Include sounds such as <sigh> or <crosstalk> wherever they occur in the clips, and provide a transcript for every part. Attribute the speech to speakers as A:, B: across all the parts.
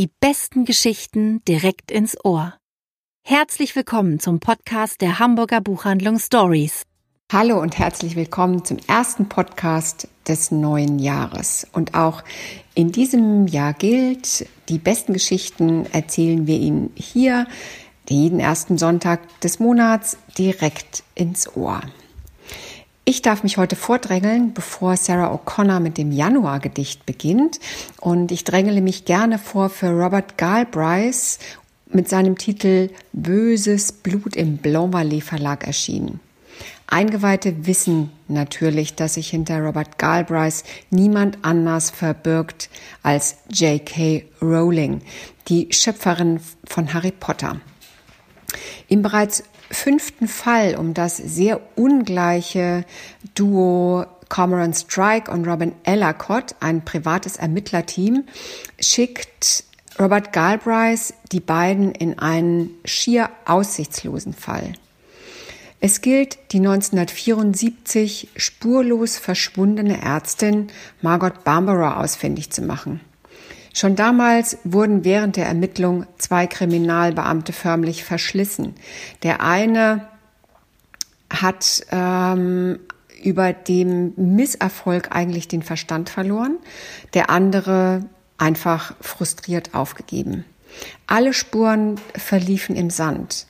A: Die besten Geschichten direkt ins Ohr. Herzlich willkommen zum Podcast der Hamburger Buchhandlung Stories.
B: Hallo und herzlich willkommen zum ersten Podcast des neuen Jahres. Und auch in diesem Jahr gilt, die besten Geschichten erzählen wir Ihnen hier jeden ersten Sonntag des Monats direkt ins Ohr. Ich darf mich heute vordrängeln, bevor Sarah O'Connor mit dem Januargedicht beginnt. Und ich drängele mich gerne vor für Robert Galbraith mit seinem Titel Böses Blut im Valley Verlag erschienen. Eingeweihte wissen natürlich, dass sich hinter Robert Galbraith niemand anders verbirgt als J.K. Rowling, die Schöpferin von Harry Potter. Im bereits fünften Fall um das sehr ungleiche Duo Cormoran Strike und Robin Ellicott, ein privates Ermittlerteam, schickt Robert Galbraith die beiden in einen schier aussichtslosen Fall. Es gilt, die 1974 spurlos verschwundene Ärztin Margot Barbara ausfindig zu machen. Schon damals wurden während der Ermittlung zwei Kriminalbeamte förmlich verschlissen. Der eine hat ähm, über dem Misserfolg eigentlich den Verstand verloren, der andere einfach frustriert aufgegeben. Alle Spuren verliefen im Sand.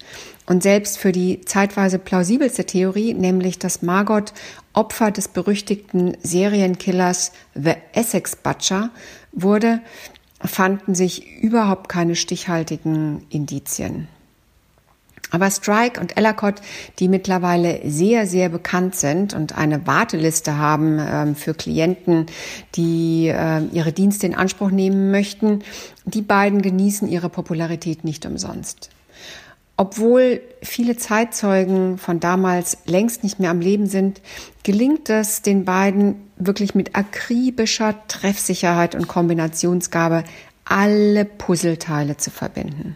B: Und selbst für die zeitweise plausibelste Theorie, nämlich dass Margot Opfer des berüchtigten Serienkillers The Essex Butcher wurde, fanden sich überhaupt keine stichhaltigen Indizien. Aber Strike und Ellicott, die mittlerweile sehr, sehr bekannt sind und eine Warteliste haben ähm, für Klienten, die äh, ihre Dienste in Anspruch nehmen möchten, die beiden genießen ihre Popularität nicht umsonst. Obwohl viele Zeitzeugen von damals längst nicht mehr am Leben sind, gelingt es den beiden wirklich mit akribischer Treffsicherheit und Kombinationsgabe alle Puzzleteile zu verbinden.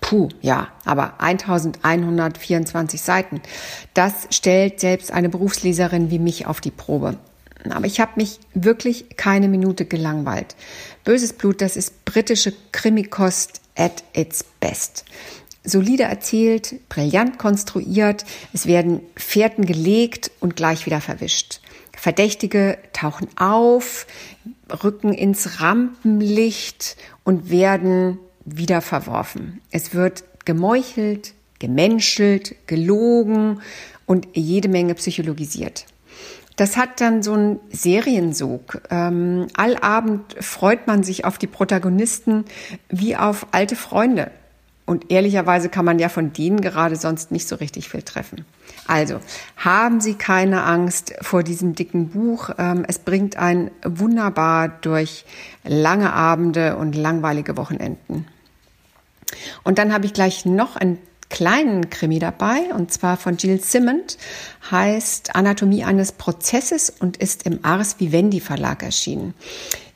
B: Puh, ja, aber 1124 Seiten. Das stellt selbst eine Berufsleserin wie mich auf die Probe. Aber ich habe mich wirklich keine Minute gelangweilt. Böses Blut, das ist britische Krimikost at its best. Solide erzählt, brillant konstruiert, es werden Fährten gelegt und gleich wieder verwischt. Verdächtige tauchen auf, rücken ins Rampenlicht und werden wieder verworfen. Es wird gemeuchelt, gemenschelt, gelogen und jede Menge psychologisiert. Das hat dann so einen Seriensog. Ähm, allabend freut man sich auf die Protagonisten wie auf alte Freunde. Und ehrlicherweise kann man ja von denen gerade sonst nicht so richtig viel treffen. Also haben Sie keine Angst vor diesem dicken Buch. Ähm, es bringt einen wunderbar durch lange Abende und langweilige Wochenenden. Und dann habe ich gleich noch ein kleinen Krimi dabei, und zwar von Jill Simmond, heißt Anatomie eines Prozesses und ist im Ars Vivendi Verlag erschienen.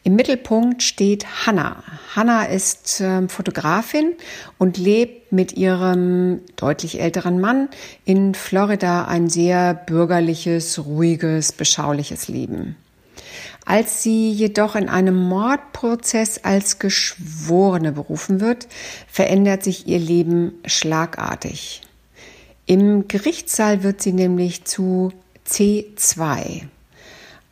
B: Im Mittelpunkt steht Hannah. Hannah ist äh, Fotografin und lebt mit ihrem deutlich älteren Mann in Florida ein sehr bürgerliches, ruhiges, beschauliches Leben. Als sie jedoch in einem Mordprozess als Geschworene berufen wird, verändert sich ihr Leben schlagartig. Im Gerichtssaal wird sie nämlich zu C2.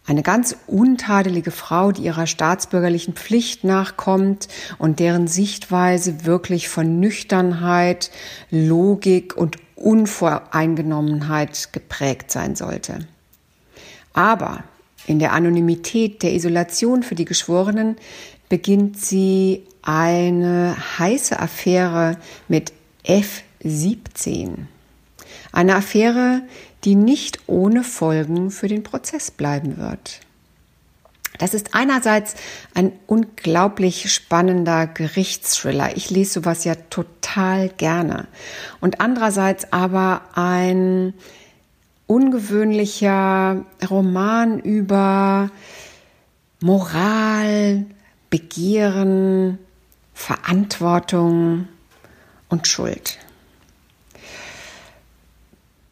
B: Eine ganz untadelige Frau, die ihrer staatsbürgerlichen Pflicht nachkommt und deren Sichtweise wirklich von Nüchternheit, Logik und Unvoreingenommenheit geprägt sein sollte. Aber in der Anonymität der Isolation für die Geschworenen beginnt sie eine heiße Affäre mit F17. Eine Affäre, die nicht ohne Folgen für den Prozess bleiben wird. Das ist einerseits ein unglaublich spannender Gerichtsthriller. Ich lese sowas ja total gerne. Und andererseits aber ein ungewöhnlicher Roman über Moral, Begehren, Verantwortung und Schuld.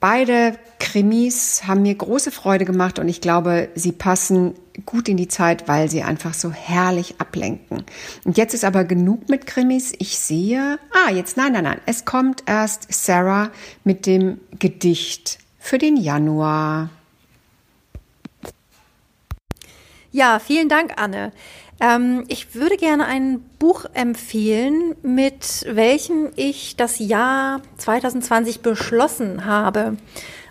B: Beide Krimis haben mir große Freude gemacht und ich glaube, sie passen gut in die Zeit, weil sie einfach so herrlich ablenken. Und jetzt ist aber genug mit Krimis. Ich sehe, ah, jetzt nein, nein, nein. Es kommt erst Sarah mit dem Gedicht für den Januar.
A: Ja, vielen Dank, Anne. Ähm, ich würde gerne ein Buch empfehlen, mit welchem ich das Jahr 2020 beschlossen habe.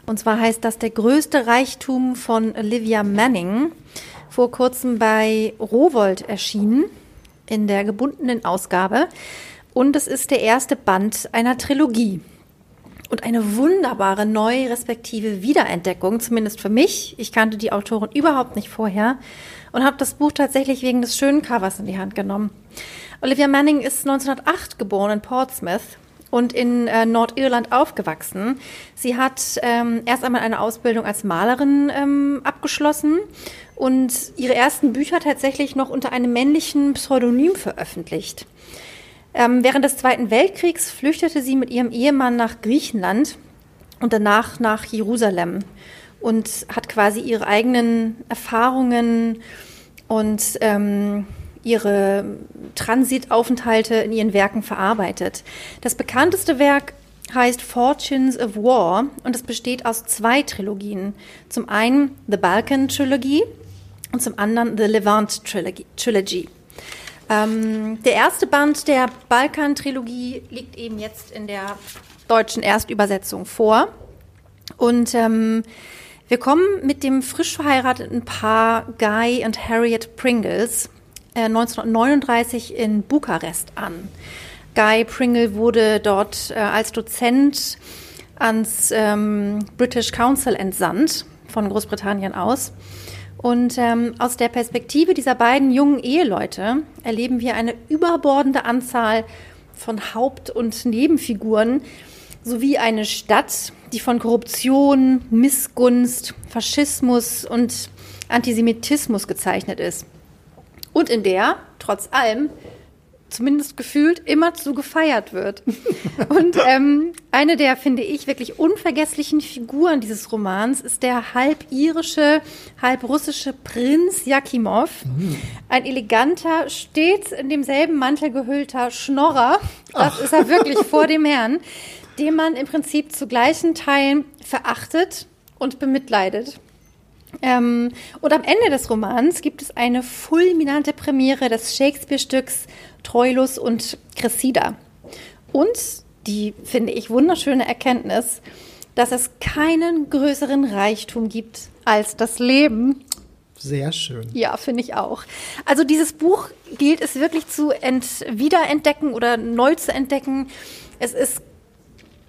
A: Und zwar heißt das Der größte Reichtum von Olivia Manning, vor kurzem bei Rowold erschienen, in der gebundenen Ausgabe. Und es ist der erste Band einer Trilogie. Und eine wunderbare neue respektive Wiederentdeckung, zumindest für mich. Ich kannte die Autorin überhaupt nicht vorher und habe das Buch tatsächlich wegen des schönen Covers in die Hand genommen. Olivia Manning ist 1908 geboren in Portsmouth und in äh, Nordirland aufgewachsen. Sie hat ähm, erst einmal eine Ausbildung als Malerin ähm, abgeschlossen und ihre ersten Bücher tatsächlich noch unter einem männlichen Pseudonym veröffentlicht. Ähm, während des Zweiten Weltkriegs flüchtete sie mit ihrem Ehemann nach Griechenland und danach nach Jerusalem und hat quasi ihre eigenen Erfahrungen und ähm, ihre Transitaufenthalte in ihren Werken verarbeitet. Das bekannteste Werk heißt Fortunes of War und es besteht aus zwei Trilogien. Zum einen The Balkan Trilogy und zum anderen The Levant Trilogy. Ähm, der erste Band der Balkan-Trilogie liegt eben jetzt in der deutschen Erstübersetzung vor. Und ähm, wir kommen mit dem frisch verheirateten Paar Guy und Harriet Pringles äh, 1939 in Bukarest an. Guy Pringle wurde dort äh, als Dozent ans ähm, British Council entsandt, von Großbritannien aus. Und ähm, aus der Perspektive dieser beiden jungen Eheleute erleben wir eine überbordende Anzahl von Haupt- und Nebenfiguren sowie eine Stadt, die von Korruption, Missgunst, Faschismus und Antisemitismus gezeichnet ist. Und in der, trotz allem, zumindest gefühlt, immer zu gefeiert wird. <laughs> Und ähm, eine der, finde ich, wirklich unvergesslichen Figuren dieses Romans ist der halb irische, halb russische Prinz Jakimov. Mhm. Ein eleganter, stets in demselben Mantel gehüllter Schnorrer. Das Ach. ist er wirklich vor dem Herrn den man im Prinzip zu gleichen Teilen verachtet und bemitleidet. Ähm, und am Ende des Romans gibt es eine fulminante Premiere des Shakespeare-Stücks Troilus und Cressida. Und die, finde ich, wunderschöne Erkenntnis, dass es keinen größeren Reichtum gibt als das Leben.
C: Sehr schön.
A: Ja, finde ich auch. Also dieses Buch gilt es wirklich zu wiederentdecken oder neu zu entdecken. Es ist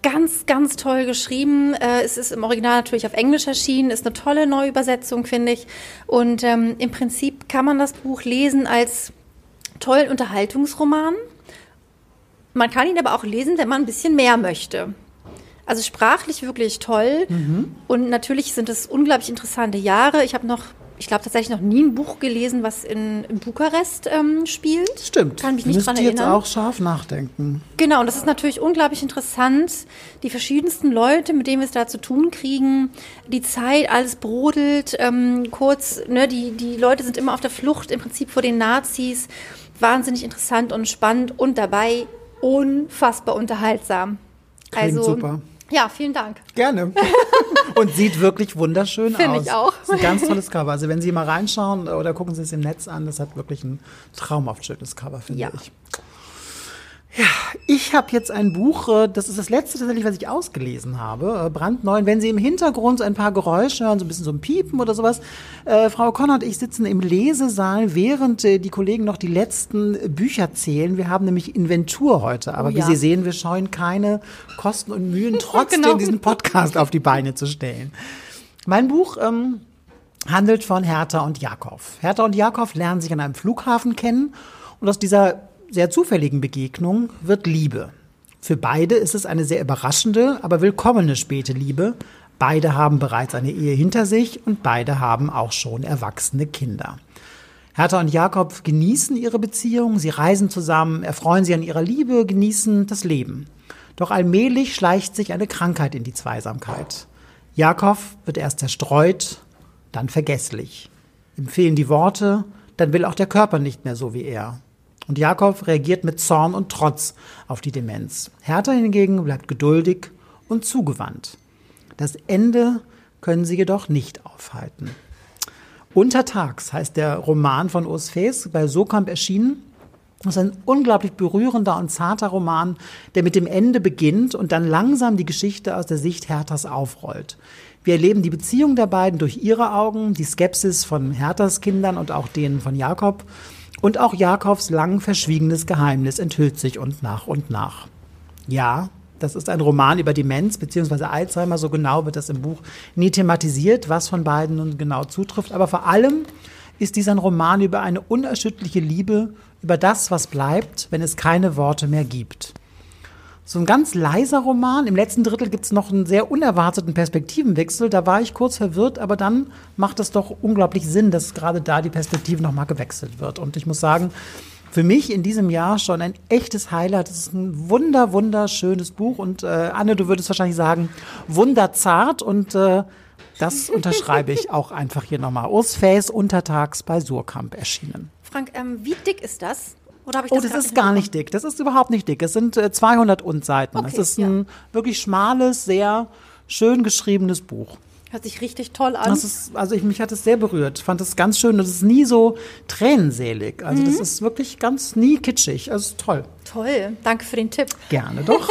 A: ganz, ganz toll geschrieben. Äh, es ist im Original natürlich auf Englisch erschienen, ist eine tolle Neuübersetzung, finde ich. Und ähm, im Prinzip kann man das Buch lesen als tollen Unterhaltungsroman. Man kann ihn aber auch lesen, wenn man ein bisschen mehr möchte. Also sprachlich wirklich toll. Mhm. Und natürlich sind es unglaublich interessante Jahre. Ich habe noch ich glaube, tatsächlich noch nie ein Buch gelesen, was in, in Bukarest ähm, spielt.
C: Stimmt. Kann mich nicht dran erinnern. jetzt auch scharf nachdenken.
A: Genau, und das ist natürlich unglaublich interessant. Die verschiedensten Leute, mit denen wir es da zu tun kriegen, die Zeit, alles brodelt. Ähm, kurz, ne, die, die Leute sind immer auf der Flucht, im Prinzip vor den Nazis. Wahnsinnig interessant und spannend und dabei unfassbar unterhaltsam.
C: Klingt also, super.
A: Ja, vielen Dank.
C: Gerne. <laughs> Und sieht wirklich wunderschön
A: Find aus.
C: Finde
A: ich auch.
C: Das ist ein ganz tolles Cover. Also wenn Sie mal reinschauen oder gucken Sie es im Netz an, das hat wirklich ein traumhaft schönes Cover, finde ja. ich. Ja, ich habe jetzt ein Buch, äh, das ist das letzte tatsächlich, was ich ausgelesen habe, äh, brandneu. wenn Sie im Hintergrund so ein paar Geräusche hören, so ein bisschen so ein Piepen oder sowas, äh, Frau Connor und ich sitzen im Lesesaal, während äh, die Kollegen noch die letzten Bücher zählen. Wir haben nämlich Inventur heute, aber oh, ja. wie Sie sehen, wir scheuen keine Kosten und Mühen, <laughs> trotzdem genau. diesen Podcast auf die Beine zu stellen. Mein Buch ähm, handelt von Hertha und Jakob. Hertha und Jakob lernen sich an einem Flughafen kennen und aus dieser sehr zufälligen Begegnung wird Liebe. Für beide ist es eine sehr überraschende, aber willkommene späte Liebe. Beide haben bereits eine Ehe hinter sich und beide haben auch schon erwachsene Kinder. Hertha und Jakob genießen ihre Beziehung, sie reisen zusammen, erfreuen sich an ihrer Liebe, genießen das Leben. Doch allmählich schleicht sich eine Krankheit in die Zweisamkeit. Jakob wird erst zerstreut, dann vergesslich. Ihm fehlen die Worte, dann will auch der Körper nicht mehr so wie er. Und Jakob reagiert mit Zorn und Trotz auf die Demenz. Hertha hingegen bleibt geduldig und zugewandt. Das Ende können sie jedoch nicht aufhalten. Untertags heißt der Roman von Urs Fees bei Sokamp erschienen. Das ist ein unglaublich berührender und zarter Roman, der mit dem Ende beginnt und dann langsam die Geschichte aus der Sicht Herthas aufrollt. Wir erleben die Beziehung der beiden durch ihre Augen, die Skepsis von Herthas Kindern und auch denen von Jakob. Und auch Jakobs lang verschwiegenes Geheimnis enthüllt sich und nach und nach. Ja, das ist ein Roman über Demenz bzw. Alzheimer. So genau wird das im Buch nie thematisiert, was von beiden nun genau zutrifft. Aber vor allem ist dies ein Roman über eine unerschütterliche Liebe, über das, was bleibt, wenn es keine Worte mehr gibt. So ein ganz leiser Roman. Im letzten Drittel gibt es noch einen sehr unerwarteten Perspektivenwechsel. Da war ich kurz verwirrt, aber dann macht es doch unglaublich Sinn, dass gerade da die Perspektive nochmal gewechselt wird. Und ich muss sagen, für mich in diesem Jahr schon ein echtes Highlight. Es ist ein wunder, wunderschönes Buch. Und äh, Anne, du würdest wahrscheinlich sagen, wunderzart. Und äh, das <laughs> unterschreibe ich auch einfach hier nochmal. Urs Faes untertags bei Surkamp erschienen.
A: Frank, ähm, wie dick ist das?
C: Oder ich das oh, das ist gar nicht dick. Das ist überhaupt nicht dick. Es sind äh, 200 und Seiten. Okay, es ist ja. ein wirklich schmales, sehr schön geschriebenes Buch.
A: Hört sich richtig toll an.
C: Das ist, also ich, mich hat es sehr berührt. Fand es ganz schön. Es ist nie so tränenselig. Also mhm. das ist wirklich ganz nie kitschig. Also toll.
A: Toll. Danke für den Tipp.
C: Gerne doch.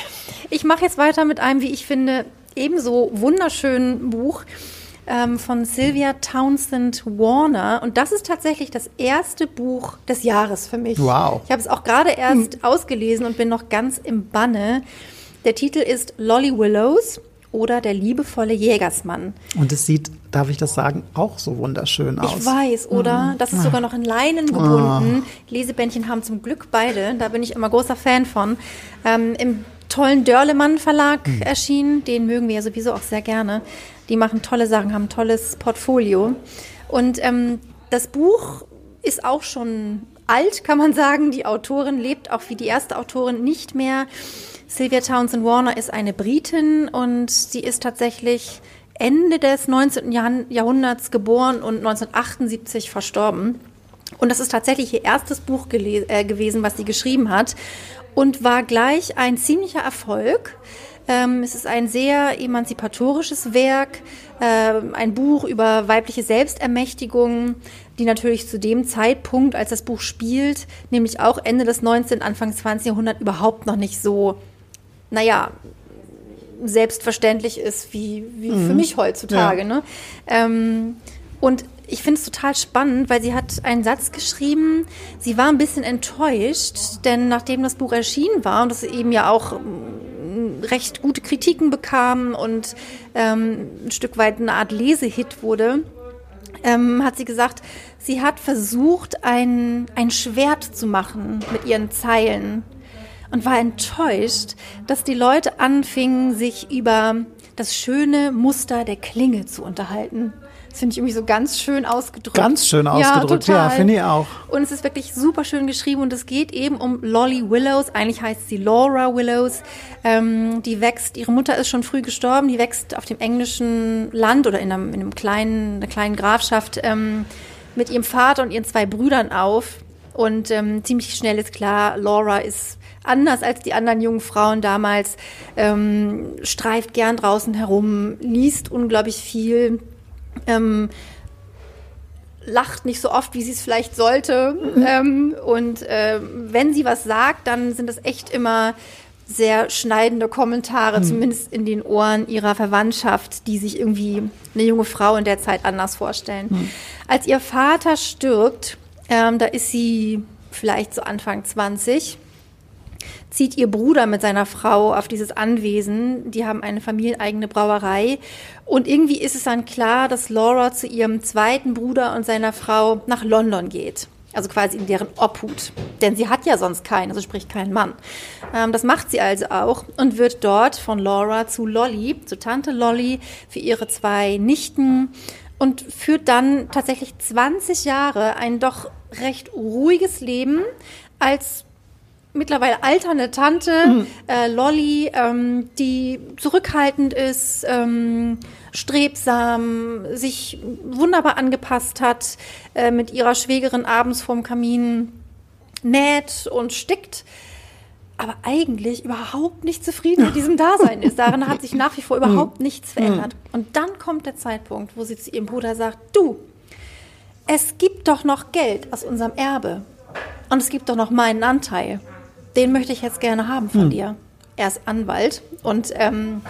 C: <laughs>
A: ich mache jetzt weiter mit einem, wie ich finde, ebenso wunderschönen Buch ähm, von Sylvia Townsend Warner. Und das ist tatsächlich das erste Buch des Jahres für mich.
C: Wow.
A: Ich habe es auch gerade erst hm. ausgelesen und bin noch ganz im Banne. Der Titel ist Lolly Willows oder Der liebevolle Jägersmann.
C: Und es sieht, darf ich das sagen, auch so wunderschön aus.
A: Ich weiß, oder? Mhm. Das ist sogar noch in Leinen gebunden. Oh. Lesebändchen haben zum Glück beide. Da bin ich immer großer Fan von. Ähm, Im tollen Dörlemann Verlag mhm. erschienen. Den mögen wir ja sowieso auch sehr gerne. Die machen tolle Sachen, haben ein tolles Portfolio. Und ähm, das Buch ist auch schon alt, kann man sagen. Die Autorin lebt auch wie die erste Autorin nicht mehr. Sylvia Townsend Warner ist eine Britin und sie ist tatsächlich Ende des 19. Jahrhunderts geboren und 1978 verstorben. Und das ist tatsächlich ihr erstes Buch äh, gewesen, was sie geschrieben hat und war gleich ein ziemlicher Erfolg. Ähm, es ist ein sehr emanzipatorisches Werk, äh, ein Buch über weibliche Selbstermächtigung, die natürlich zu dem Zeitpunkt, als das Buch spielt, nämlich auch Ende des 19., Anfang 20. Jahrhunderts, überhaupt noch nicht so, naja, selbstverständlich ist wie, wie mhm. für mich heutzutage. Ja. Ne? Ähm, und ich finde es total spannend, weil sie hat einen Satz geschrieben, sie war ein bisschen enttäuscht, denn nachdem das Buch erschienen war und es eben ja auch recht gute Kritiken bekam und ähm, ein Stück weit eine Art Lesehit wurde, ähm, hat sie gesagt, sie hat versucht, ein, ein Schwert zu machen mit ihren Zeilen und war enttäuscht, dass die Leute anfingen, sich über das schöne Muster der Klinge zu unterhalten. Das finde ich irgendwie so ganz schön ausgedrückt.
C: Ganz schön ausgedrückt, ja, ja finde ich auch.
A: Und es ist wirklich super schön geschrieben und es geht eben um Lolly Willows. Eigentlich heißt sie Laura Willows. Ähm, die wächst, ihre Mutter ist schon früh gestorben, die wächst auf dem englischen Land oder in, einem, in einem kleinen, einer kleinen Grafschaft ähm, mit ihrem Vater und ihren zwei Brüdern auf. Und ähm, ziemlich schnell ist klar, Laura ist anders als die anderen jungen Frauen damals, ähm, streift gern draußen herum, liest unglaublich viel, ähm, lacht nicht so oft, wie sie es vielleicht sollte. Mhm. Ähm, und äh, wenn sie was sagt, dann sind das echt immer sehr schneidende Kommentare, mhm. zumindest in den Ohren ihrer Verwandtschaft, die sich irgendwie eine junge Frau in der Zeit anders vorstellen. Mhm. Als ihr Vater stirbt, ähm, da ist sie vielleicht so Anfang 20 zieht ihr Bruder mit seiner Frau auf dieses Anwesen. Die haben eine familieneigene Brauerei. Und irgendwie ist es dann klar, dass Laura zu ihrem zweiten Bruder und seiner Frau nach London geht. Also quasi in deren Obhut. Denn sie hat ja sonst keinen, also sprich keinen Mann. Ähm, das macht sie also auch und wird dort von Laura zu Lolly, zu Tante Lolly, für ihre zwei Nichten und führt dann tatsächlich 20 Jahre ein doch recht ruhiges Leben als mittlerweile alternde Tante, mhm. äh, Lolly, ähm, die zurückhaltend ist, ähm, strebsam, sich wunderbar angepasst hat, äh, mit ihrer Schwägerin abends vorm Kamin näht und stickt, aber eigentlich überhaupt nicht zufrieden mit diesem Dasein ist. Darin hat sich nach wie vor <laughs> überhaupt nichts verändert. Und dann kommt der Zeitpunkt, wo sie zu ihrem Bruder sagt, du, es gibt doch noch Geld aus unserem Erbe. Und es gibt doch noch meinen Anteil. Den möchte ich jetzt gerne haben von hm. dir. Er ist Anwalt und ähm,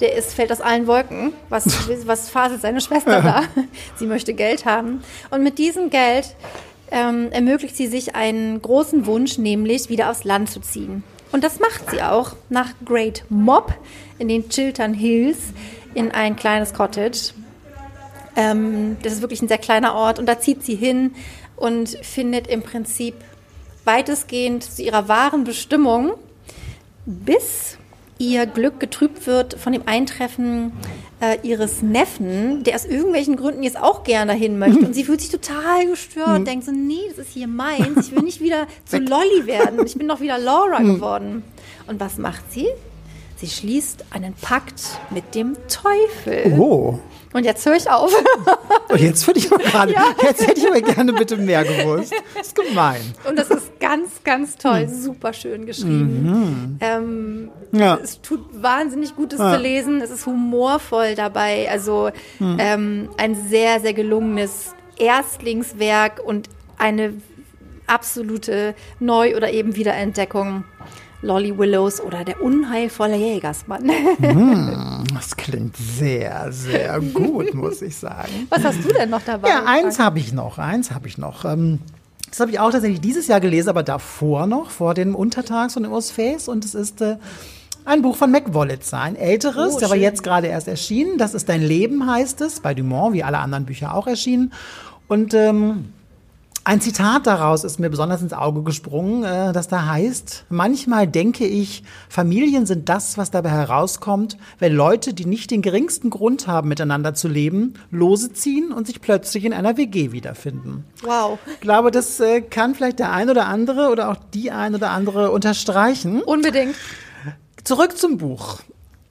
A: der ist, fällt aus allen Wolken. Was, was faselt seine Schwester <laughs> da? sie möchte Geld haben. Und mit diesem Geld ähm, ermöglicht sie sich einen großen Wunsch, nämlich wieder aufs Land zu ziehen. Und das macht sie auch nach Great Mob in den Chiltern Hills in ein kleines Cottage. Ähm, das ist wirklich ein sehr kleiner Ort und da zieht sie hin und findet im Prinzip weitestgehend zu ihrer wahren Bestimmung, bis ihr Glück getrübt wird von dem Eintreffen äh, ihres Neffen, der aus irgendwelchen Gründen jetzt auch gerne dahin möchte. <laughs> Und sie fühlt sich total gestört, mhm. denkt so, nee, das ist hier meins. Ich will nicht wieder <laughs> zu Lolly werden. Ich bin doch wieder Laura mhm. geworden. Und was macht sie? Sie schließt einen Pakt mit dem Teufel.
C: Oh.
A: Und jetzt höre ich auf.
C: Und <laughs> jetzt würde ich mal gerade, ja. jetzt hätte ich aber gerne bitte mehr gewusst. Das ist gemein.
A: Und das ist ganz, ganz toll, mhm. super schön geschrieben. Mhm. Ähm, ja. Es tut wahnsinnig gut, es ja. zu lesen. Es ist humorvoll dabei. Also mhm. ähm, ein sehr, sehr gelungenes Erstlingswerk und eine absolute Neu- oder eben Wiederentdeckung. Lolly Willows oder der unheilvolle Jägersmann.
C: Mm, das klingt sehr, sehr gut, muss ich sagen.
A: Was hast du denn noch dabei?
C: Ja, eins habe ich noch, eins habe ich noch. Ähm, das habe ich auch tatsächlich dieses Jahr gelesen, aber davor noch, vor dem Untertags von dem Face. Und es ist äh, ein Buch von Mac Wollitzer, ein älteres, oh, aber jetzt gerade erst erschienen. Das ist Dein Leben, heißt es, bei Dumont, wie alle anderen Bücher auch erschienen. Und ähm, ein Zitat daraus ist mir besonders ins Auge gesprungen, äh, das da heißt, manchmal denke ich, Familien sind das, was dabei herauskommt, wenn Leute, die nicht den geringsten Grund haben, miteinander zu leben, lose ziehen und sich plötzlich in einer WG wiederfinden.
A: Wow.
C: Ich glaube, das äh, kann vielleicht der ein oder andere oder auch die ein oder andere unterstreichen.
A: Unbedingt.
C: Zurück zum Buch.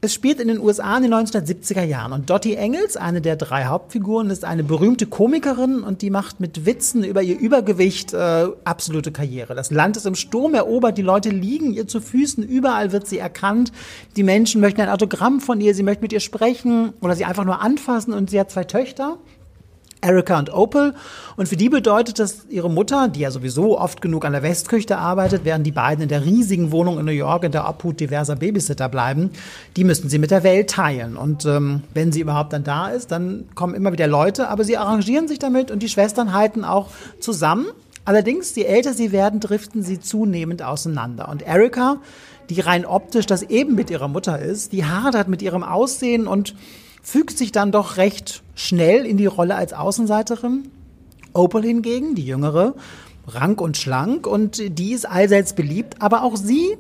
C: Es spielt in den USA in den 1970er Jahren und Dottie Engels, eine der drei Hauptfiguren, ist eine berühmte Komikerin und die macht mit Witzen über ihr Übergewicht äh, absolute Karriere. Das Land ist im Sturm erobert, die Leute liegen ihr zu Füßen, überall wird sie erkannt. Die Menschen möchten ein Autogramm von ihr, sie möchten mit ihr sprechen oder sie einfach nur anfassen und sie hat zwei Töchter. Erica und Opal. Und für die bedeutet das ihre Mutter, die ja sowieso oft genug an der Westküste arbeitet, während die beiden in der riesigen Wohnung in New York in der Obhut diverser Babysitter bleiben, die müssen sie mit der Welt teilen. Und ähm, wenn sie überhaupt dann da ist, dann kommen immer wieder Leute, aber sie arrangieren sich damit und die Schwestern halten auch zusammen. Allerdings, je älter sie werden, driften sie zunehmend auseinander. Und Erica, die rein optisch das Ebenbild ihrer Mutter ist, die hadert mit ihrem Aussehen und fügt sich dann doch recht schnell in die Rolle als Außenseiterin. Opal hingegen, die jüngere, rank und schlank und die ist allseits beliebt, aber auch sie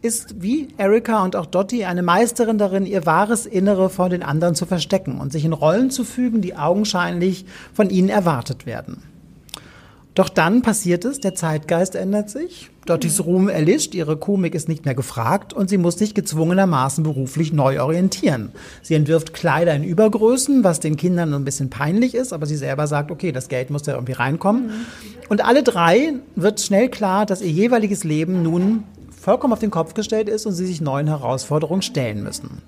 C: ist wie Erika und auch Dottie eine Meisterin darin, ihr wahres Innere vor den anderen zu verstecken und sich in Rollen zu fügen, die augenscheinlich von ihnen erwartet werden. Doch dann passiert es, der Zeitgeist ändert sich, Dottis Ruhm erlischt, ihre Komik ist nicht mehr gefragt und sie muss sich gezwungenermaßen beruflich neu orientieren. Sie entwirft Kleider in Übergrößen, was den Kindern ein bisschen peinlich ist, aber sie selber sagt, okay, das Geld muss ja irgendwie reinkommen. Und alle drei wird schnell klar, dass ihr jeweiliges Leben nun vollkommen auf den Kopf gestellt ist und sie sich neuen Herausforderungen stellen müssen.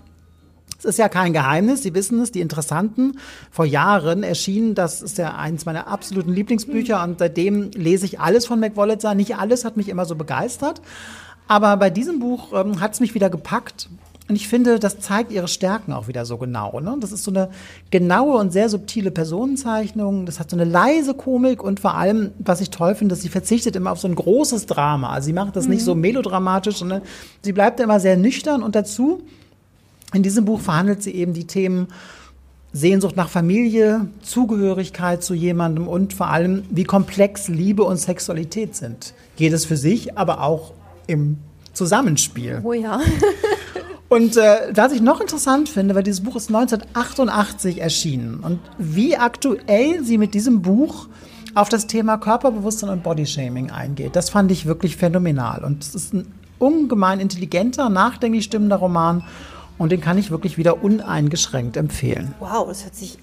C: Es ist ja kein Geheimnis, Sie wissen es, die Interessanten vor Jahren erschienen, das ist ja eins meiner absoluten Lieblingsbücher und seitdem lese ich alles von Mac Wolitzer. Nicht alles hat mich immer so begeistert, aber bei diesem Buch ähm, hat es mich wieder gepackt. Und ich finde, das zeigt ihre Stärken auch wieder so genau. Ne? Das ist so eine genaue und sehr subtile Personenzeichnung. Das hat so eine leise Komik und vor allem, was ich toll finde, dass sie verzichtet immer auf so ein großes Drama. Also sie macht das mhm. nicht so melodramatisch, sondern sie bleibt immer sehr nüchtern und dazu in diesem Buch verhandelt sie eben die Themen Sehnsucht nach Familie, Zugehörigkeit zu jemandem und vor allem, wie komplex Liebe und Sexualität sind. Geht es für sich, aber auch im Zusammenspiel.
A: Oh ja. <laughs>
C: und äh, was ich noch interessant finde, weil dieses Buch ist 1988 erschienen und wie aktuell sie mit diesem Buch auf das Thema Körperbewusstsein und Bodyshaming eingeht. Das fand ich wirklich phänomenal. Und es ist ein ungemein intelligenter, nachdenklich stimmender Roman. Und den kann ich wirklich wieder uneingeschränkt empfehlen.
A: Wow, das hört sich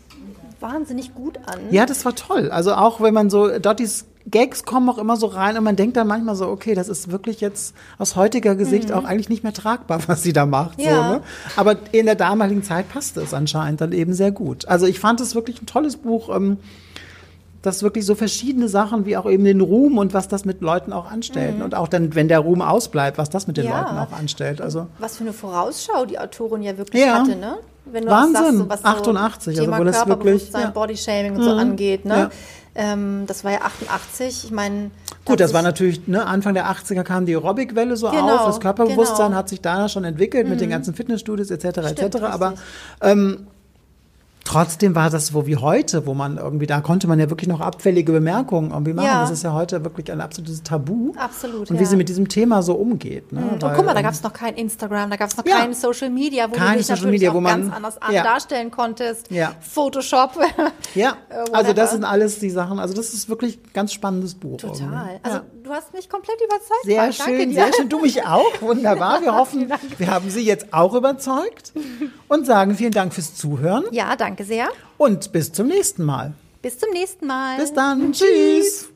A: wahnsinnig gut an.
C: Ja, das war toll. Also auch wenn man so, Dottis Gags kommen auch immer so rein und man denkt dann manchmal so, okay, das ist wirklich jetzt aus heutiger Gesicht auch eigentlich nicht mehr tragbar, <laughs> was sie da macht. So,
A: Ja.
C: ne? Aber in der damaligen Zeit passte es anscheinend dann eben sehr gut. Also ich fand es wirklich ein tolles Buch, ähm, das wirklich so verschiedene Sachen wie auch eben den Ruhm und was das mit Leuten auch anstellt. Und auch dann, wenn der Ruhm ausbleibt, was das mit den
A: Ja.
C: Leuten auch anstellt. Also
A: Was für eine Vorausschau die Autorin ja wirklich
C: Ja.
A: hatte, ne? Wenn du
C: Wahnsinn.
A: sagst, so was
C: 88, also
A: Thema
C: wo das wirklich- ja. Mhm.
A: Bodyshaming und so angeht, ne?
C: Ja.
A: Ähm, das war ja 88. Ich meine,
C: Gut, das war natürlich, ne, Anfang der 80er kam die Aerobic-Welle so
A: Genau,
C: auf. Das Körperbewusstsein
A: genau. Mhm.
C: hat sich da schon entwickelt mit den ganzen Fitnessstudios etc.
A: Stimmt,
C: etc. Aber ähm, trotzdem war das so wie heute, wo man irgendwie, da konnte man ja wirklich noch abfällige Bemerkungen irgendwie machen.
A: Ja.
C: Das ist ja heute wirklich ein absolutes Tabu.
A: Absolut,
C: Und wie
A: ja. Mhm.
C: sie mit diesem Thema so umgeht. Ne?
A: Und
C: Weil,
A: guck mal, da
C: ähm,
A: gab es noch kein Instagram, da gab es noch
C: Ja.
A: kein Social Media, wo
C: Kein
A: du dich
C: Social Media, wo man-
A: ganz anders an
C: ja.
A: darstellen konntest.
C: Ja.
A: Photoshop. <laughs>
C: Ja,
A: äh,
C: also das sind alles die Sachen. Also das ist wirklich ein ganz spannendes Buch.
A: Total. Also du hast mich komplett überzeugt.
C: Sehr.
A: Danke
C: schön, sehr schön. Du mich <laughs> auch. Wunderbar. Wir <laughs> hoffen, wir haben Sie jetzt auch überzeugt und sagen vielen Dank fürs Zuhören
A: Ja, danke sehr.
C: und bis zum nächsten Mal.
A: Bis zum nächsten Mal.
C: Bis dann. Tschüss.